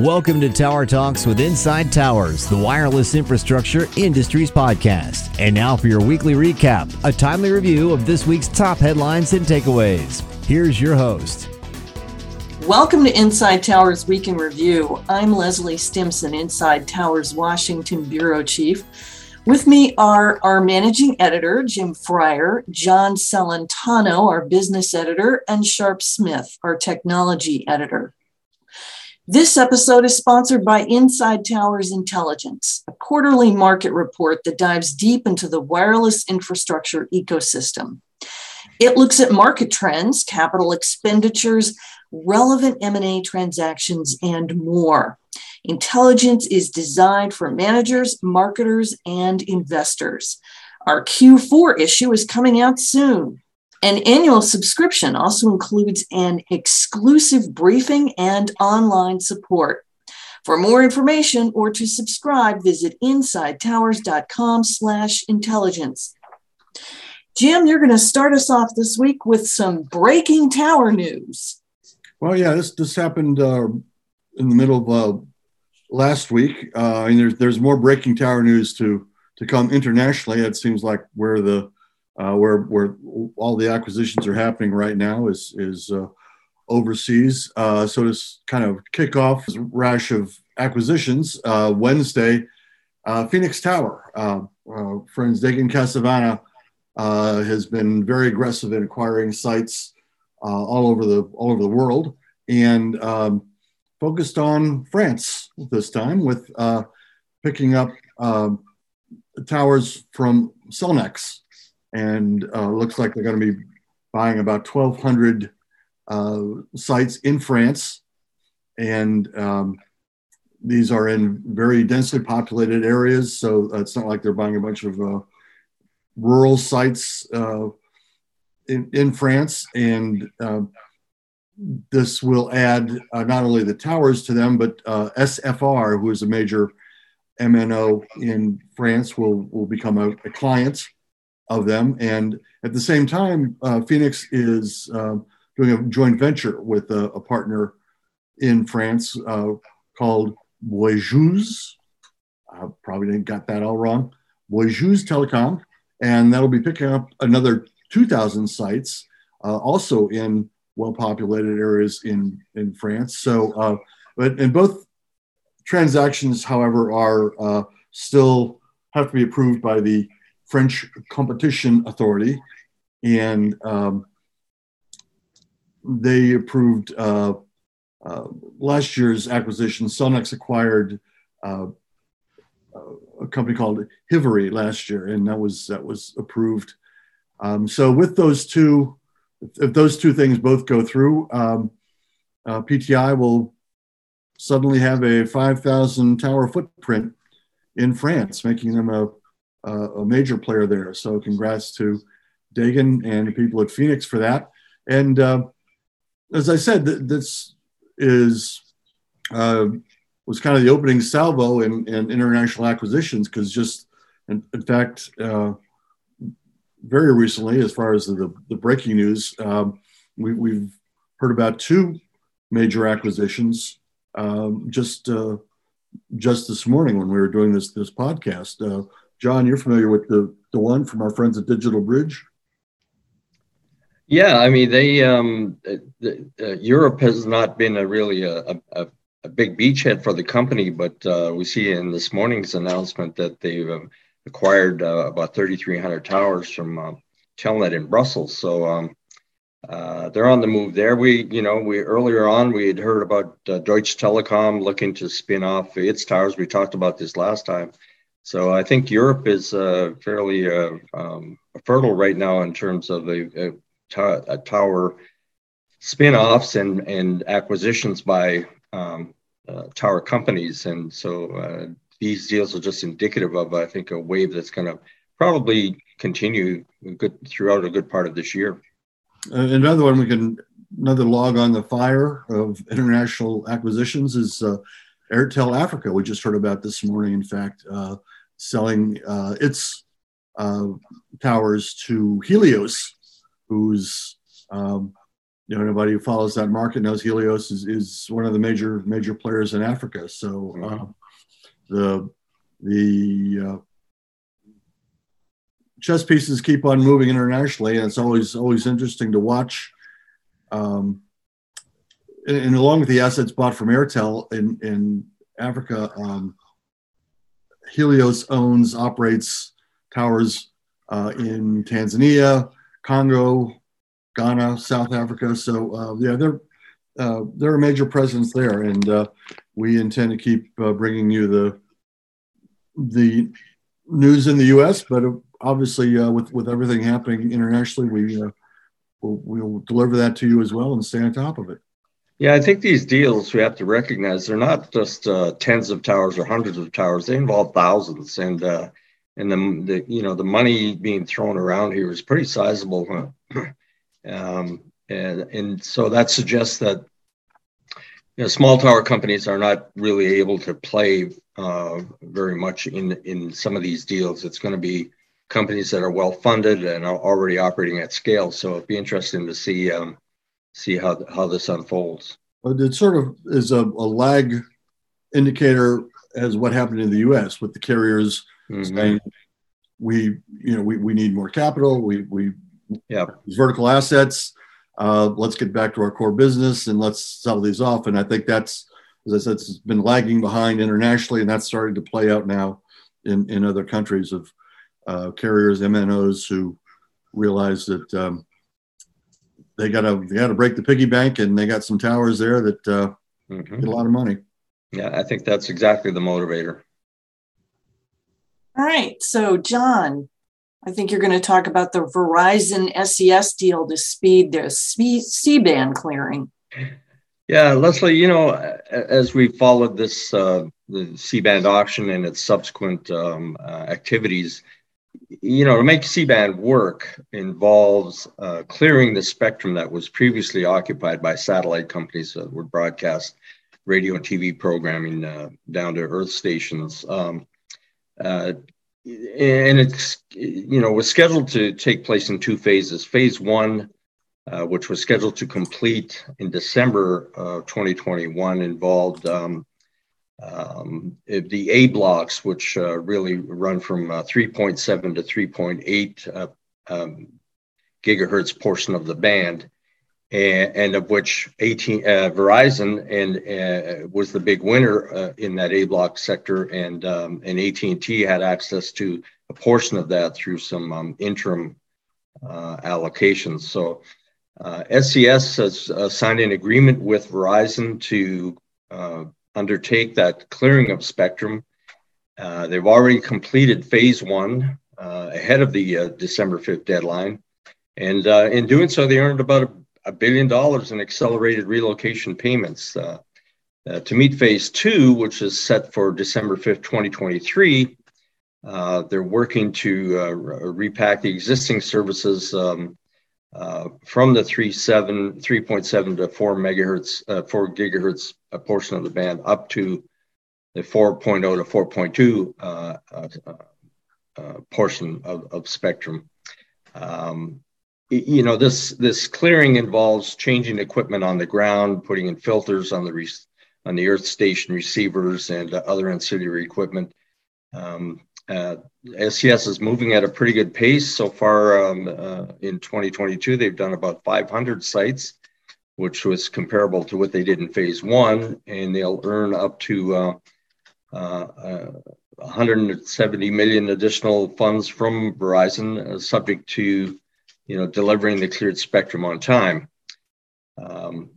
Welcome to Tower Talks with Inside Towers, the wireless infrastructure industries podcast. And now for your weekly recap, a timely review of this week's top headlines and takeaways. Here's your host. Welcome to Inside Towers Week in Review. I'm Leslie Stimson, Inside Towers Washington Bureau Chief. With me are our managing editor, Jim Fryer, John Celentano, our business editor, and Sharp Smith, our technology editor. This episode is sponsored by Inside Towers Intelligence, a quarterly market report that dives deep into the wireless infrastructure ecosystem. It looks at market trends, capital expenditures, relevant M&A transactions, and more. Intelligence is designed for managers, marketers, and investors. Our Q4 issue is coming out soon. An annual subscription also includes an exclusive briefing and online support. For more information or to subscribe, visit insidetowers.com slash intelligence. Jim, you're going to start us off this week with some breaking tower news. Well, yeah, this this happened uh, in the middle of uh, last week. Uh, and there's there's more breaking tower news to to come internationally. It seems like where the uh, where where all the acquisitions are happening right now is is uh, overseas. Uh, so to kind of kick off this rash of acquisitions, uh, Wednesday, uh, Phoenix Tower, uh, friends Dagan Kasavana has been very aggressive in acquiring sites all over the all over the world and um, focused on France this time with picking up um, towers from Cellnex and uh, looks like they're going to be buying about 1,200 uh, sites in France. And um, these are in very densely populated areas. So it's not like they're buying a bunch of uh, rural sites uh, in, in France. And um, this will add uh, not only the towers to them, but uh, SFR, who is a major MNO in France, will, will become a, a client of them. And at the same time, uh, Phoenix is uh, doing a joint venture with a, a partner in France uh, called Bouygues. I probably didn't got that all wrong. Bouygues Telecom, and that'll be picking up another 2,000 sites, uh, also in well-populated areas in in France. So, uh, but in both transactions, however, are still have to be approved by the French Competition Authority, and um, they approved uh, uh, last year's acquisition. Cellnex acquired uh, a company called Hivory last year, and that was that was approved. Um, so with those two, if those two things both go through, um, uh, PTI will suddenly have a 5,000 tower footprint in France, making them a uh, a major player there. So congrats to Dagan and the people at Phoenix for that. And uh, as I said, th- this is uh, was kind of the opening salvo in, in international acquisitions because just in, in fact uh, very recently, as far as the, the breaking news, um, we, we've heard about two major acquisitions um, just uh, just this morning when we were doing this this podcast. Uh, John, you're familiar with the, the one from our friends at Digital Bridge? Yeah, I mean, they um, the, uh, Europe has not been a really a, a, a, big beachhead for the company, but uh, we see in this morning's announcement that they've uh, acquired uh, about 3,300 towers from uh, Telenet in Brussels. So um, uh, they're on the move there. We, you know, we earlier on we had heard about Deutsche Telekom looking to spin off its towers. We talked about this last time. So I think Europe is uh, fairly uh, um, fertile right now in terms of uh, tower spin-offs and, and acquisitions by um, uh, tower companies. And so uh, these deals are just indicative of, I think, a wave that's going to probably continue good throughout a good part of this year. another one we can another log on the fire of international acquisitions is uh, Airtel Africa. We just heard about this morning. In fact, uh, selling uh, its uh, towers to Helios, who's um, you know, anybody who follows that market knows Helios is, is one of the major major players in Africa. So uh, the the uh, chess pieces keep on moving internationally, and it's always always interesting to watch. Um, and, and, along with the assets bought from Airtel in in Africa, um, Helios owns operates towers uh, in Tanzania, Congo, Ghana, South Africa. So uh, yeah, they're uh, they're a major presence there, and uh, we intend to keep uh, bringing you the the news in the U.S. But obviously, uh, with with everything happening internationally, we we'll, we'll deliver that to you as well and stay on top of it. Yeah, I think these deals we have to recognize they're not just tens of towers or hundreds of towers; they involve thousands, and and the, the you know the money being thrown around here is pretty sizable. Um, and, and so that suggests that you know, small tower companies are not really able to play uh, very much in in some of these deals. It's going to be companies that are well funded and are already operating at scale. So it'd be interesting to see um, see how how this unfolds. It sort of is a, a lag indicator as what happened in the U.S. with the carriers mm-hmm. saying we you know we, we need more capital. We we yeah vertical assets uh, let's get back to our core business and let's sell these off and i think that's as i said it's been lagging behind internationally and that's starting to play out now in, in other countries of uh, carriers mnos who realize that um, they got to they got to break the piggy bank and they got some towers there that uh, mm-hmm. get a lot of money yeah i think that's exactly the motivator all right so john I think you're going to talk about the Verizon SES deal to speed their C band clearing. Yeah, Leslie, you know, as we followed this uh, the C band auction and its subsequent um, uh, activities, you know, to make C band work involves uh, clearing the spectrum that was previously occupied by satellite companies that would broadcast radio and TV programming uh, down to Earth stations. Um, uh, and it's you know was scheduled to take place in two phases. Phase one, uh, which was scheduled to complete in December of 2021, involved um, um, the A blocks, which uh, really run from uh, 3.7 to 3.8 uh, um, gigahertz portion of the band and, and of which 18 uh, Verizon and uh, was the big winner uh, in that A block sector, and um, and AT&T had access to a portion of that through some um, interim allocations. So uh, has signed an agreement with Verizon to undertake that clearing of spectrum. they've already completed phase one ahead of the December 5th deadline. And in doing so, they earned about a a billion dollars in accelerated relocation payments. Uh, uh, to meet phase two, which is set for December 5th, 2023, uh, they're working to uh, repack the existing services um, uh, from the 3.7 to 4 megahertz, uh, 4 gigahertz portion of the band up to the 4.0 to 4.2 portion of, of spectrum. Um, you know this this clearing involves changing equipment on the ground putting in filters on the re- on the earth station receivers and uh, other ancillary equipment. Um, uh, SES is moving at a pretty good pace so far um, uh, in 2022 they've done about 500 sites which was comparable to what they did in phase one and they'll earn up to uh, uh, uh, million additional funds from Verizon subject to you know, delivering the cleared spectrum on time. Um,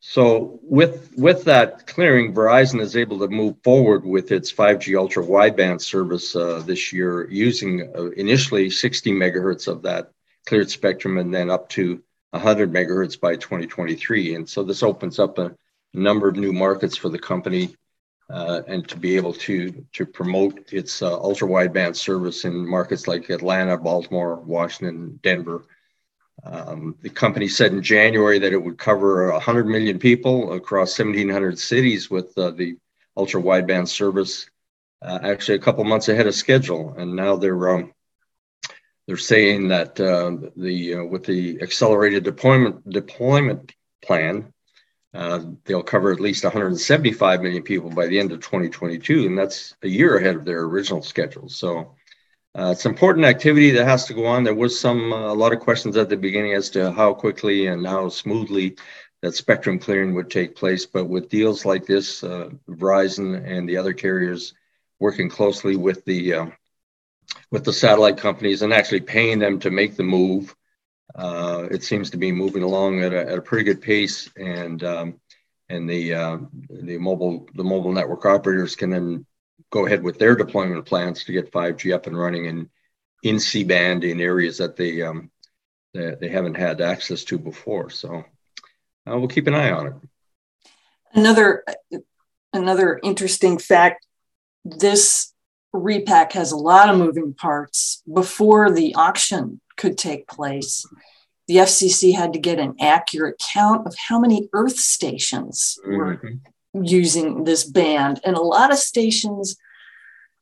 so with with that clearing, Verizon is able to move forward with its 5G ultra wideband service uh, this year, using uh, initially 60 megahertz of that cleared spectrum, and then up to 100 megahertz by 2023. And so this opens up a number of new markets for the company uh, and to be able to to promote its uh, ultra wideband service in markets like Atlanta, Baltimore, Washington, Denver. Um, the company said in January that it would cover 100 million people across 1,700 cities with uh, the ultra wideband service. Uh, actually, a couple months ahead of schedule, and now they're um, they're saying that uh, the uh, with the accelerated deployment deployment plan, uh, they'll cover at least 175 million people by the end of 2022, and that's a year ahead of their original schedule. So. Uh, it's important activity that has to go on. There was some uh, a lot of questions at the beginning as to how quickly and how smoothly that spectrum clearing would take place. But with deals like this, uh, Verizon and the other carriers working closely with the uh, with the satellite companies and actually paying them to make the move. Uh, it seems to be moving along at a, at a pretty good pace, and um, and the uh, the mobile the mobile network operators can then go ahead with their deployment plans to get 5G up and running in C band in areas that they um, that they haven't had access to before. So uh, we'll keep an eye on it. Another another interesting fact: this repack has a lot of moving parts. Before the auction could take place, the FCC had to get an accurate count of how many Earth stations were mm-hmm. using this band. And a lot of stations,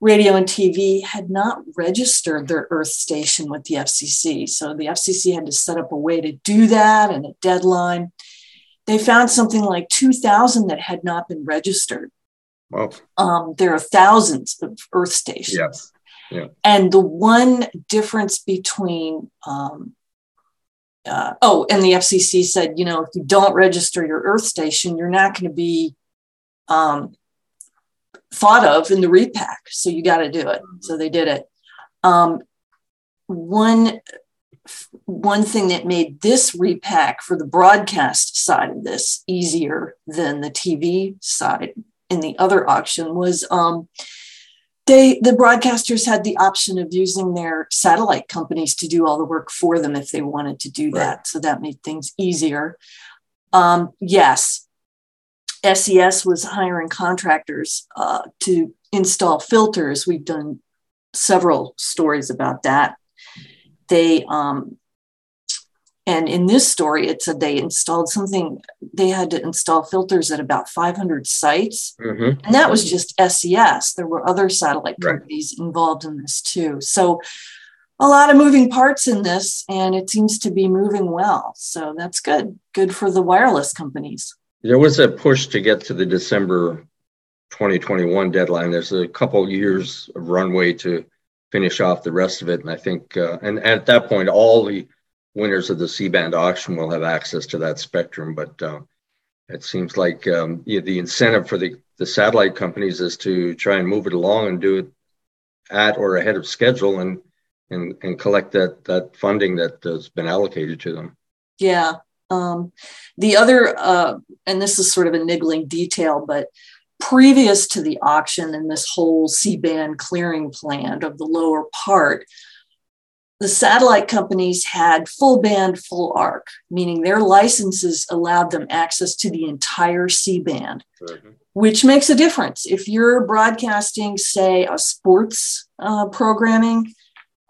radio and TV, had not registered their Earth station with the FCC. So the FCC had to set up a way to do that and a deadline. They found something like 2,000 that had not been registered. Wow. Um, there are thousands of Earth stations. Yes. Yeah. And the one difference between, um, uh, oh, and the FCC said, you know, if you don't register your Earth station, you're not going to be um, thought of in the repack. So you got to do it. So they did it. Um, one one thing that made this repack for the broadcast side of this easier than the TV side in the other auction was um, they the broadcasters had the option of using their satellite companies to do all the work for them if they wanted to do that. Right. So that made things easier. Um, yes, SES was hiring contractors uh, to install filters. We've done several stories about that. They um, and in this story, it said they installed something, they had to install filters at about 500 sites. Mm-hmm. And that was just SES. There were other satellite right. companies involved in this too. So a lot of moving parts in this, and it seems to be moving well. So that's good. Good for the wireless companies. There was a push to get to the December 2021 deadline. There's a couple years of runway to finish off the rest of it. And I think, uh, and at that point, all the winners of the C-band auction will have access to that spectrum. But uh, it seems like um, yeah, the incentive for the, the satellite companies is to try and move it along and do it at or ahead of schedule and and, and collect that that funding that has been allocated to them. Yeah. Um, the other, uh, and this is sort of a niggling detail, but previous to the auction and this whole C-band clearing plan of the lower part, the satellite companies had full band, full arc, meaning their licenses allowed them access to the entire C band, mm-hmm. which makes a difference. If you're broadcasting, say, a sports uh, programming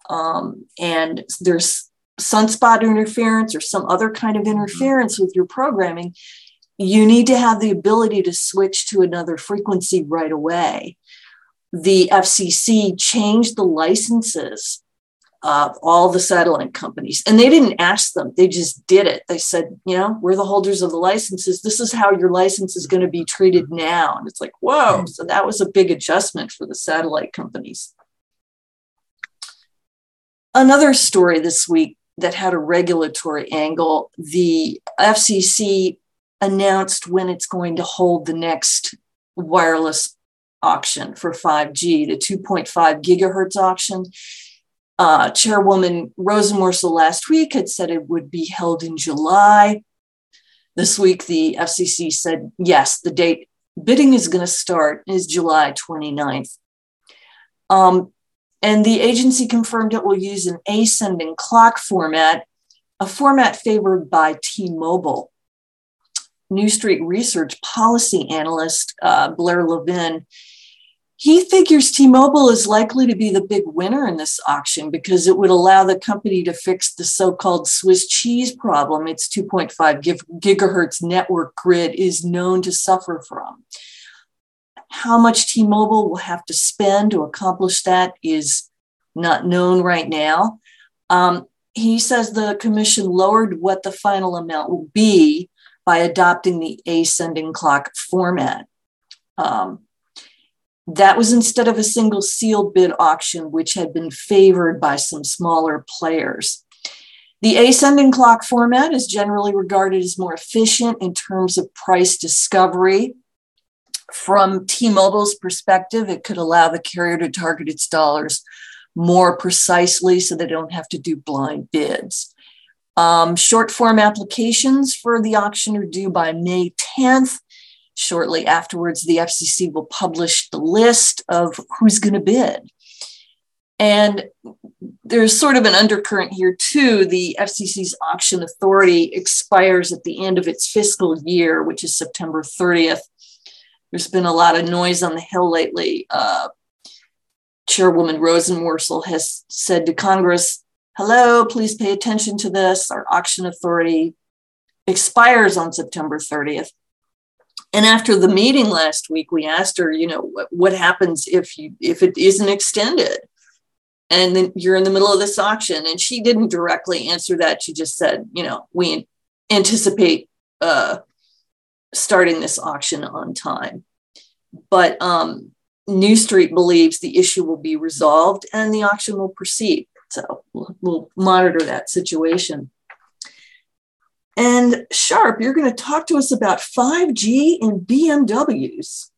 um, and there's sunspot interference or some other kind of mm-hmm. interference with your programming, you need to have the ability to switch to another frequency right away. The FCC changed the licenses of all the satellite companies. And they didn't ask them, they just did it. They said, you know, we're the holders of the licenses. This is how your license is going to be treated now. And it's like, whoa. Hmm. So that was a big adjustment for the satellite companies. Another story this week that had a regulatory angle the FCC announced when it's going to hold the next wireless auction for 5G, the 2.5 gigahertz auction uh, Chairwoman Rosenworcel last week had said it would be held in July. This week, the FCC said, yes, the date bidding is going to start is July 29th. Um, and the agency confirmed it will use an ascending clock format, a format favored by T Mobile. New Street Research policy analyst uh, Blair Levin he figures T Mobile is likely to be the big winner in this auction because it would allow the company to fix the so called Swiss cheese problem its 2.5 gigahertz network grid is known to suffer from. How much T Mobile will have to spend to accomplish that is not known right now. Um, he says the commission lowered what the final amount will be by adopting the ascending clock format. Um, that was instead of a single sealed bid auction, which had been favored by some smaller players. The ascending clock format is generally regarded as more efficient in terms of price discovery. From T Mobile's perspective, it could allow the carrier to target its dollars more precisely so they don't have to do blind bids. Um, short form applications for the auction are due by May 10th. Shortly afterwards, the FCC will publish the list of who's going to bid. And there's sort of an undercurrent here, too. The FCC's auction authority expires at the end of its fiscal year, which is September 30th. There's been a lot of noise on the Hill lately. Uh, Chairwoman Rosenworcel has said to Congress, hello, please pay attention to this. Our auction authority expires on September 30th. And after the meeting last week, we asked her, you know, what, what happens if you if it isn't extended? And then you're in the middle of this auction. And she didn't directly answer that. She just said, you know, we anticipate uh, starting this auction on time. But um, New Street believes the issue will be resolved and the auction will proceed. So we'll, we'll monitor that situation. And Sharp, you're going to talk to us about 5G and BMWs.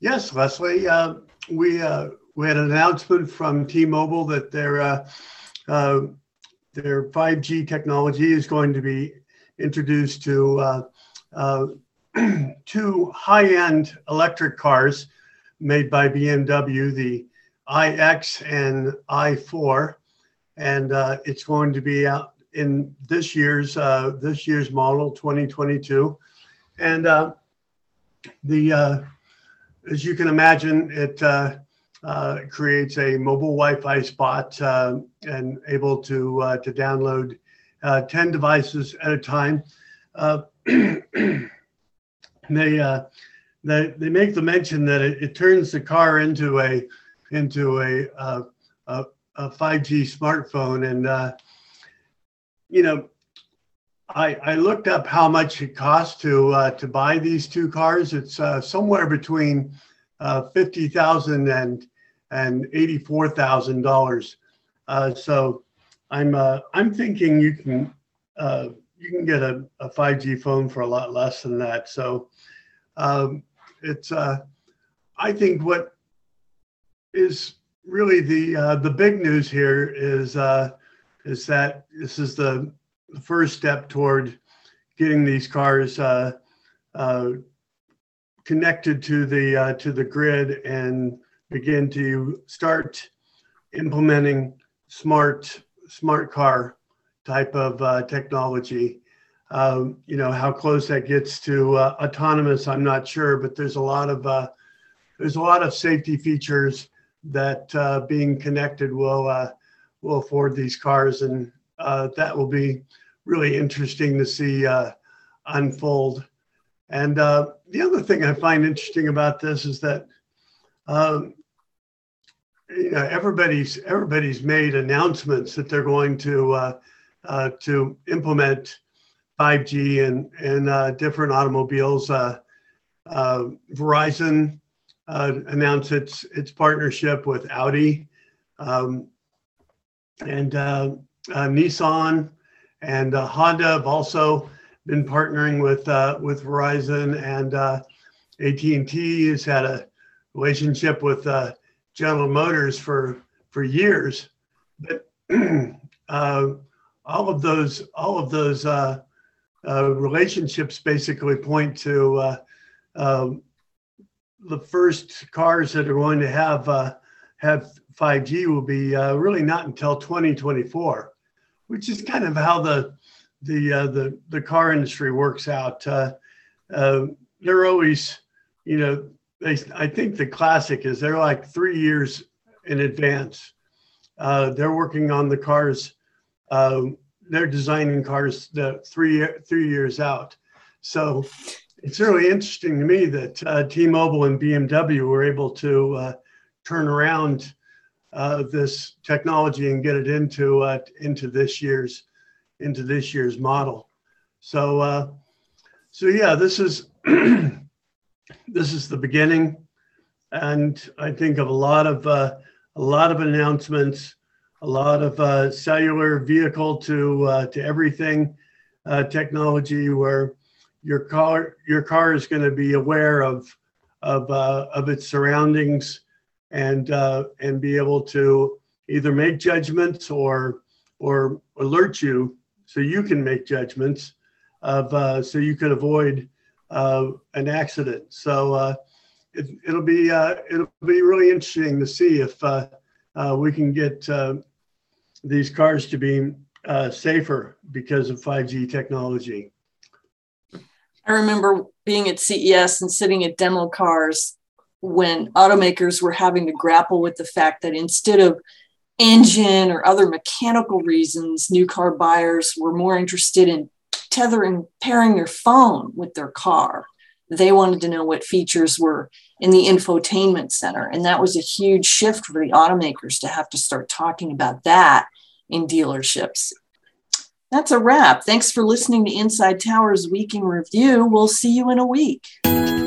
Yes, Leslie. Uh, we uh, we had an announcement from T-Mobile that their uh, uh their 5G technology is going to be introduced to uh, uh, two high-end electric cars made by BMW, the iX and i4, and it's going to be out in this year's uh, this year's model 2022, and uh, the uh, as you can imagine, it uh, uh, creates a mobile Wi-Fi spot and able to to download 10 devices at a time. they uh, they they make the mention that it, it turns the car into a into a uh, a, a 5G smartphone, and uh, you know, I I looked up how much it costs to uh, to buy these two cars. It's uh, somewhere between uh, fifty thousand and and eighty four thousand dollars. Uh, so I'm uh, I'm thinking you can uh, you can get a, a 5G phone for a lot less than that. So um, it's uh, I think what is really the uh, the big news here is uh, is that this is the, first step toward getting these cars uh, uh, connected to the uh, to the grid and begin to start implementing smart smart car type of uh, technology. Um, you know how close that gets to uh, autonomous, I'm not sure, but there's a lot of uh, there's a lot of safety features that being connected will will afford these cars, and uh, that will be really interesting to see uh, unfold. And the other thing I find interesting about this is that um, you know everybody's everybody's made announcements that they're going to to implement 5G and and uh, different automobiles. Uh, uh, Verizon uh, announced its its partnership with Audi, um, and uh, uh, Nissan and Honda have also been partnering with with Verizon and AT&T has had a relationship with General Motors for for years, but all of those all of those uh, uh, relationships basically point to uh, um, the first cars that are going to have uh, have 5G will be uh, really not until 2024, which is kind of how the the uh, the the car industry works out. they're always, you know, they, I think the classic is they're like three years in advance. they're working on the cars um, they're designing cars the three three years out. So it's really interesting to me that uh, T-Mobile and BMW were able to uh, turn around uh, this technology and get it into uh, into this year's into this year's model. So uh, so yeah, this is this is the beginning, and I think of a lot of uh, a lot of announcements, a lot of uh, cellular vehicle to uh, to everything technology where your car your car is going to be aware of of of its surroundings and uh, and be able to either make judgments or or alert you so you can make judgments of uh, so you could avoid uh, an accident. So uh, it, will be uh, it'll be really interesting to see if uh, we can get these cars to be safer because of 5G technology. I remember being at CES and sitting at demo cars when automakers were having to grapple with the fact that instead of engine or other mechanical reasons, new car buyers were more interested in tethering, pairing their phone with their car. They wanted to know what features were in the infotainment center. And that was a huge shift for the automakers to have to start talking about that in dealerships. That's a wrap. Thanks for listening to Inside Towers Week in Review. We'll see you in a week.